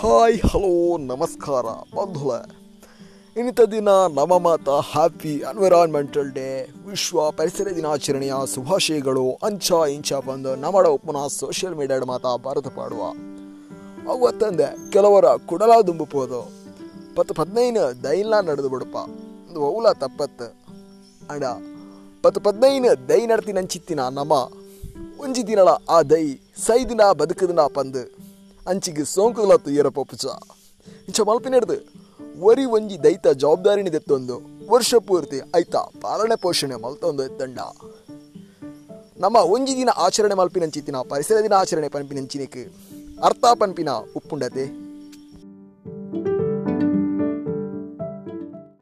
Hi, hello, ನಮಸ್ಕಾರ ಬಂಧುಳ ಇನ್ನಿತ ದಿನ ನವಮತ happy environmental day ವಿಶ್ವ ಪರಿಸರ ದಿನಾಚರಣೆಯ ಶುಭಾಶಯಗಳು. ಅಂಚ, ಇಂಚ ಬಂದು ನಮ್ಮಡ ಉಪನ ಸೋಷಿಯಲ್ ಮೀಡಿಯಾ ಮಾತ ಭಾರತ ಪಾಡುವ. ಅವತ್ತಂದೆ ಕೆಲವರ ಕುಡಲ ದುಂಬಪೋದು. ಪತ್ತು ಪದ್ನೈನು ದೈಲ ನಡೆದು ಬಿಡಪ್ಪ ಒಂದು ಔಲ ತಪ್ಪತ್ತು. ಅಡ ಪತ್ತು ಪದ್ನೈನು ದೈ ನಡ್ತಿ ನಂಚಿತ್ತಿನ ನಮ. ಒಂಜಿ ದಿನಳ ಆ ದೈ ಸೈ ದಿನ ಬದುಕದಿನ ಪಂದು. ಅಂಚಿಗೆ ಸೋಂಕುಲಾತು ತುಯ್ಯರ ಪೊಪ್ಪುಚ ಇಂಚ ಮಲ್ಪಿನೆಡ್ದು ಒರಿ ಒಂಜಿ ದೈತ ಜವಾಬ್ದಾರಿನಿ ದೆತ್ತೊಂದು ವರ್ಷ ಪೂರ್ತಿ ಐತ ಪಾಲನೆ ಪೋಷಣೆ ಮಲ್ತೊಂದು ಎತ್ತಂಡ. ನಮ್ಮ ಒಂಜಿ ದಿನ ಆಚರಣೆ ಮಲ್ಪಿನಂಚಿತ್ತಿನ, ಪರಿಸರ ದಿನ ಆಚರಣೆ ಪನ್ಪಿನಂಚಿನಿಕ್, ಅರ್ಥ ಪನ್ಪಿನ ಉಪ್ಪುಂಡತೆ.